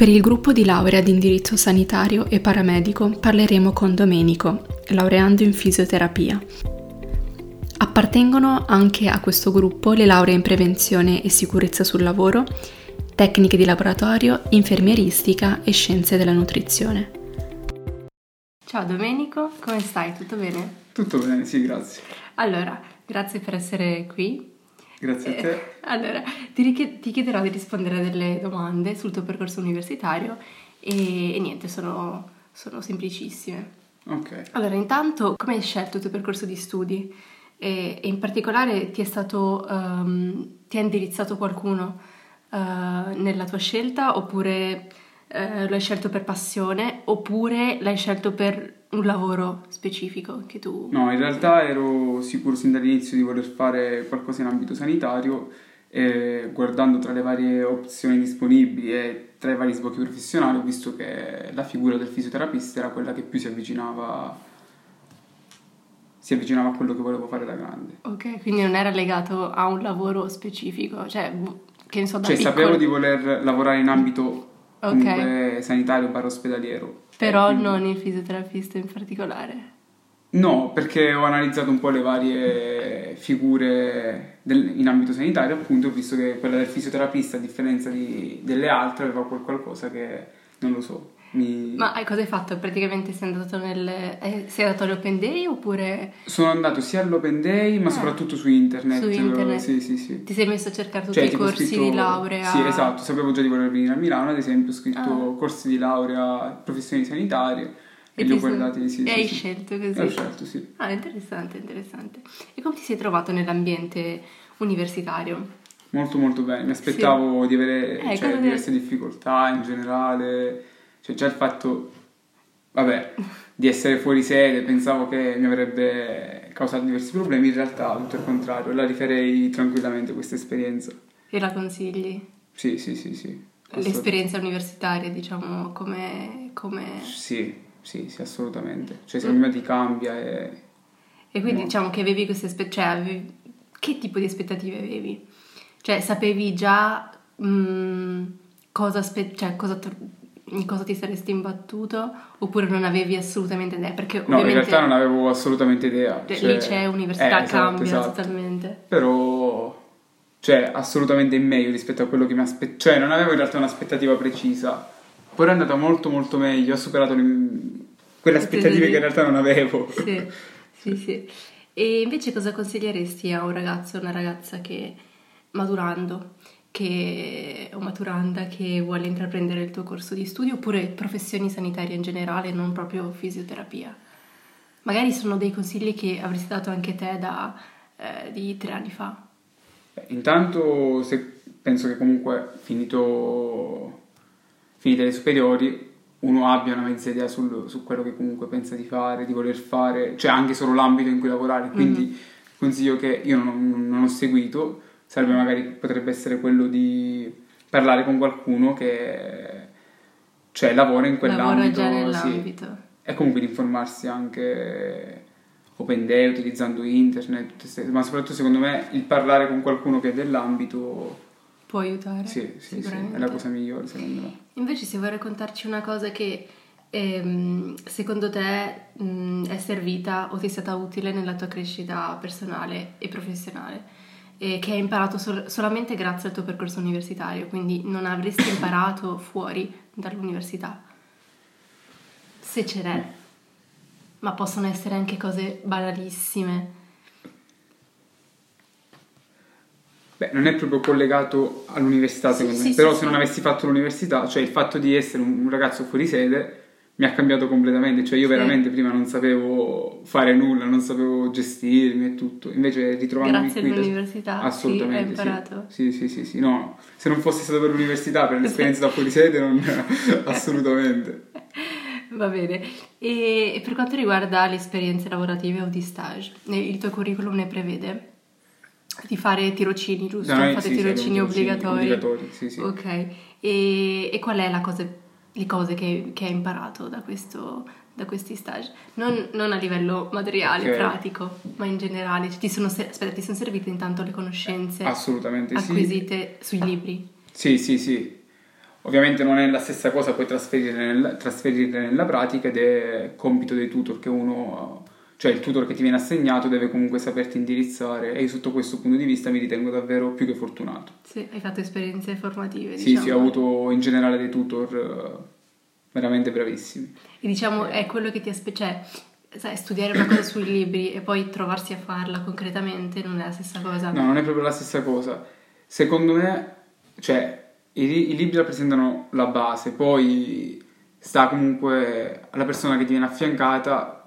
Per il gruppo di laurea di indirizzo sanitario e paramedico parleremo con Domenico, laureando in fisioterapia. Appartengono anche a questo gruppo le lauree in prevenzione e sicurezza sul lavoro, tecniche di laboratorio, infermieristica e scienze della nutrizione. Ciao Domenico, come stai? Tutto bene? Tutto bene, sì, grazie. Allora, grazie per essere qui Grazie a te. Eh, allora, ti, ti, chiederò di rispondere a delle domande sul tuo percorso universitario e, e niente, sono, sono, semplicissime. Ok. Allora, intanto, come hai scelto il tuo percorso di studi? E, e in particolare ti è stato, um, ti ha indirizzato qualcuno uh, nella tua scelta oppure uh, lo hai scelto per passione oppure l'hai scelto per un lavoro specifico che tu... No, in realtà ero sicuro sin dall'inizio di voler fare qualcosa in ambito sanitario e guardando tra le varie opzioni disponibili e tra i vari sbocchi professionali ho visto che la figura del fisioterapista era quella che più si avvicinava si avvicinava a quello che volevo fare da grande. Ok, quindi non era legato a un lavoro specifico, cioè che ne so da Cioè piccolo... sapevo di voler lavorare in ambito okay. sanitario barra ospedaliero. Però quindi... non il fisioterapista in particolare. No, perché ho analizzato un po' le varie figure del, in ambito sanitario, appunto, ho visto che quella del fisioterapista, a differenza di, delle altre, aveva qualcosa che non lo so. Mi... Ma cosa hai fatto? Praticamente sei andato, nel, eh, sei andato all'Open Day oppure... Sono andato sia all'Open Day ma eh. soprattutto su internet. Su internet? Sì, sì, sì. Ti sei messo a cercare tutti cioè, i corsi scritto... di laurea? Sì, esatto. Sapevo già di voler venire a Milano, ad esempio, ho scritto ah. corsi di laurea, professioni sanitarie e, e li ho guardati. Sì, e sì, hai sì. scelto così? Ho scelto, sì. Ah, interessante, interessante. E come ti sei trovato nell'ambiente universitario? Molto molto bene, mi aspettavo di avere eh, cioè, diverse difficoltà in generale cioè già il fatto, vabbè, di essere fuori sede pensavo che mi avrebbe causato diversi problemi, in realtà tutto il contrario, la rifarei tranquillamente questa esperienza. E la consigli? Sì, sì, sì, sì. L'esperienza universitaria, diciamo, come... come... Sì, sì, sì, assolutamente. Cioè secondo me ti cambia e... E quindi no. diciamo che avevi queste aspettative, cioè, che tipo di aspettative avevi? Cioè sapevi già mh, mm, cosa, aspe- cioè, cosa in cosa ti saresti imbattuto oppure non avevi assolutamente idea? Perché no, in realtà non avevo assolutamente idea. Cioè... Liceo, università eh, esatto, cambiano esatto. totalmente. Però, cioè, assolutamente meglio rispetto a quello che mi aspettavo. Cioè, non avevo in realtà un'aspettativa precisa. Poi è andata molto molto meglio, ho superato le... quelle aspettative che in realtà non avevo. Sì, sì, sì. E invece cosa consiglieresti a un ragazzo o una ragazza che maturando che un maturanda che vuole intraprendere il tuo corso di studio oppure professioni sanitarie in generale, non proprio fisioterapia. Magari sono dei consigli che avresti dato anche te da eh, di tre anni fa. Intanto se penso che comunque finito, finite le superiori uno abbia una mezza idea sul, su quello che comunque pensa di fare, di voler fare, cioè anche solo l'ambito in cui lavorare, quindi mm-hmm. consiglio che io non, non ho seguito sarebbe magari, potrebbe essere quello di parlare con qualcuno che cioè, lavora in quell'ambito. Lavora già nell'ambito. Sì. E comunque di informarsi anche open day, utilizzando internet, ma soprattutto secondo me il parlare con qualcuno che è dell'ambito può aiutare. Sì, sì, sì, è la cosa migliore secondo me. Invece se vuoi raccontarci una cosa che ehm, secondo te mh, è servita o ti è stata utile nella tua crescita personale e professionale eh, che hai imparato sol- solamente grazie al tuo percorso universitario, quindi non avresti imparato fuori dall'università. Se ce n'è, ma possono essere anche cose banalissime. Beh, non è proprio collegato all'università secondo sì, me, sì, però sì, se non avessi fatto l'università, cioè il fatto di essere un ragazzo fuori sede mi ha cambiato completamente, cioè io sì. veramente prima non sapevo fare nulla, non sapevo gestirmi e tutto, invece ritrovandomi Grazie qui... all'università, assolutamente, sì, hai imparato. Sì, sì, sì, sì, no, se non fossi stato per l'università, per l'esperienza da fuori sede, non... assolutamente. Va bene. E per quanto riguarda le esperienze lavorative o di stage, il tuo curriculum ne prevede? Di fare tirocini, giusto? No, Fate sì, tirocini obbligatori. obbligatori sì, sì. Ok. E, e qual è la cosa, le cose che, che hai imparato da, questo, da questi stage? Non, non, a livello materiale, okay. pratico, ma in generale. Cioè, ti sono, aspetta, ti sono servite intanto le conoscenze Assolutamente acquisite sì. sui libri? Sì, sì, sì. Ovviamente non è la stessa cosa poi trasferirle, nel, trasferirle nella pratica ed è compito dei tutor che uno cioè il tutor che ti viene assegnato deve comunque saperti indirizzare e io sotto questo punto di vista mi ritengo davvero più che fortunato. Sì, hai fatto esperienze formative, sì, diciamo. Sì, ho avuto in generale dei tutor uh, veramente bravissimi. E diciamo è quello che ti aspetta, cioè sai, studiare una cosa sui libri e poi trovarsi a farla concretamente non è la stessa cosa. No, non è proprio la stessa cosa. Secondo me, cioè, i, i libri rappresentano la base, poi sta comunque alla persona che ti viene affiancata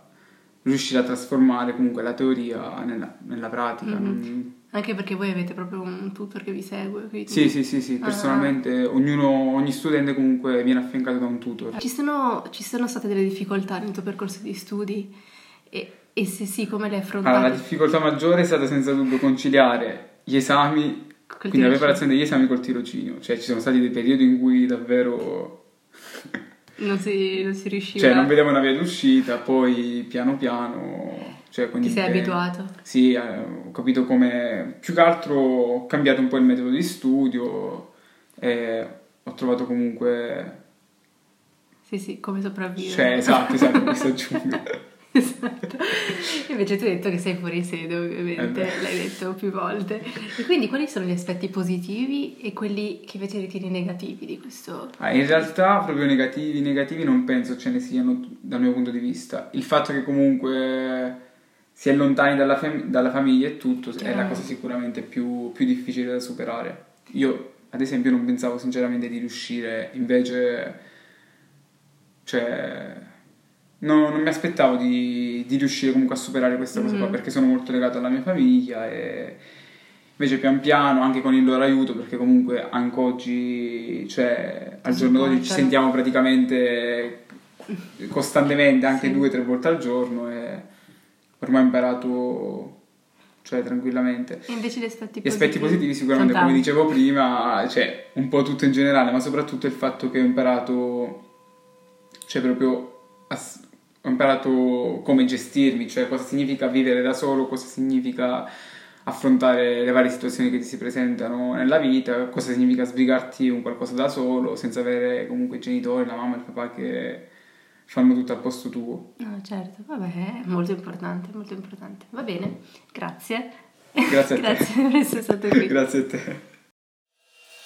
riuscire a trasformare comunque la teoria nella, nella pratica. Mm-hmm. Non... Anche perché voi avete proprio un tutor che vi segue. Quindi... Sì, sì, sì, sì. personalmente ah. ognuno, ogni studente comunque viene affiancato da un tutor. Ci sono, ci sono state delle difficoltà nel tuo percorso di studi e, e se sì, come le hai affrontate? Allora, la difficoltà maggiore è stata senza dubbio conciliare gli esami, col quindi tirocinio. la preparazione degli esami col tirocinio. Cioè ci sono stati dei periodi in cui davvero non si, non si riusciva. Cioè, non vedevo una via d'uscita, poi piano piano. Cioè, Ti sei abituato? Sì, eh, ho capito come. Più che altro ho cambiato un po' il metodo di studio e ho trovato comunque. Sì, sì, come sopravvivere. Cioè, esatto, esatto, questa giungla. Esatto. Invece tu hai detto che sei fuori sede, ovviamente, eh l'hai detto più volte. E quindi quali sono gli aspetti positivi e quelli che invece ritieni negativi di questo? Ah, in realtà proprio negativi, negativi non penso ce ne siano dal mio punto di vista. Il fatto che comunque si è lontani dalla, fam- dalla famiglia e tutto è la cosa sicuramente più, più difficile da superare. Io, ad esempio, non pensavo sinceramente di riuscire, invece... Cioè, no, non mi aspettavo di, di, riuscire comunque a superare questa cosa mm. qua perché sono molto legato alla mia famiglia e invece pian piano anche con il loro aiuto perché comunque anche oggi cioè al giorno d'oggi ci sentiamo praticamente costantemente anche sì. due o tre volte al giorno e ormai ho imparato cioè tranquillamente. E invece gli aspetti positivi? Gli aspetti positivi sicuramente, come dicevo prima, cioè un po' tutto in generale, ma soprattutto il fatto che ho imparato, cioè proprio a, ho imparato come gestirmi, cioè cosa significa vivere da solo, cosa significa affrontare le varie situazioni che ti si presentano nella vita, cosa significa sbrigarti un qualcosa da solo senza avere comunque i genitori, la mamma e il papà che fanno tutto al posto tuo. No, certo, vabbè, è molto importante, molto importante. Va bene, grazie. Grazie a te. grazie per essere stato qui. grazie a te.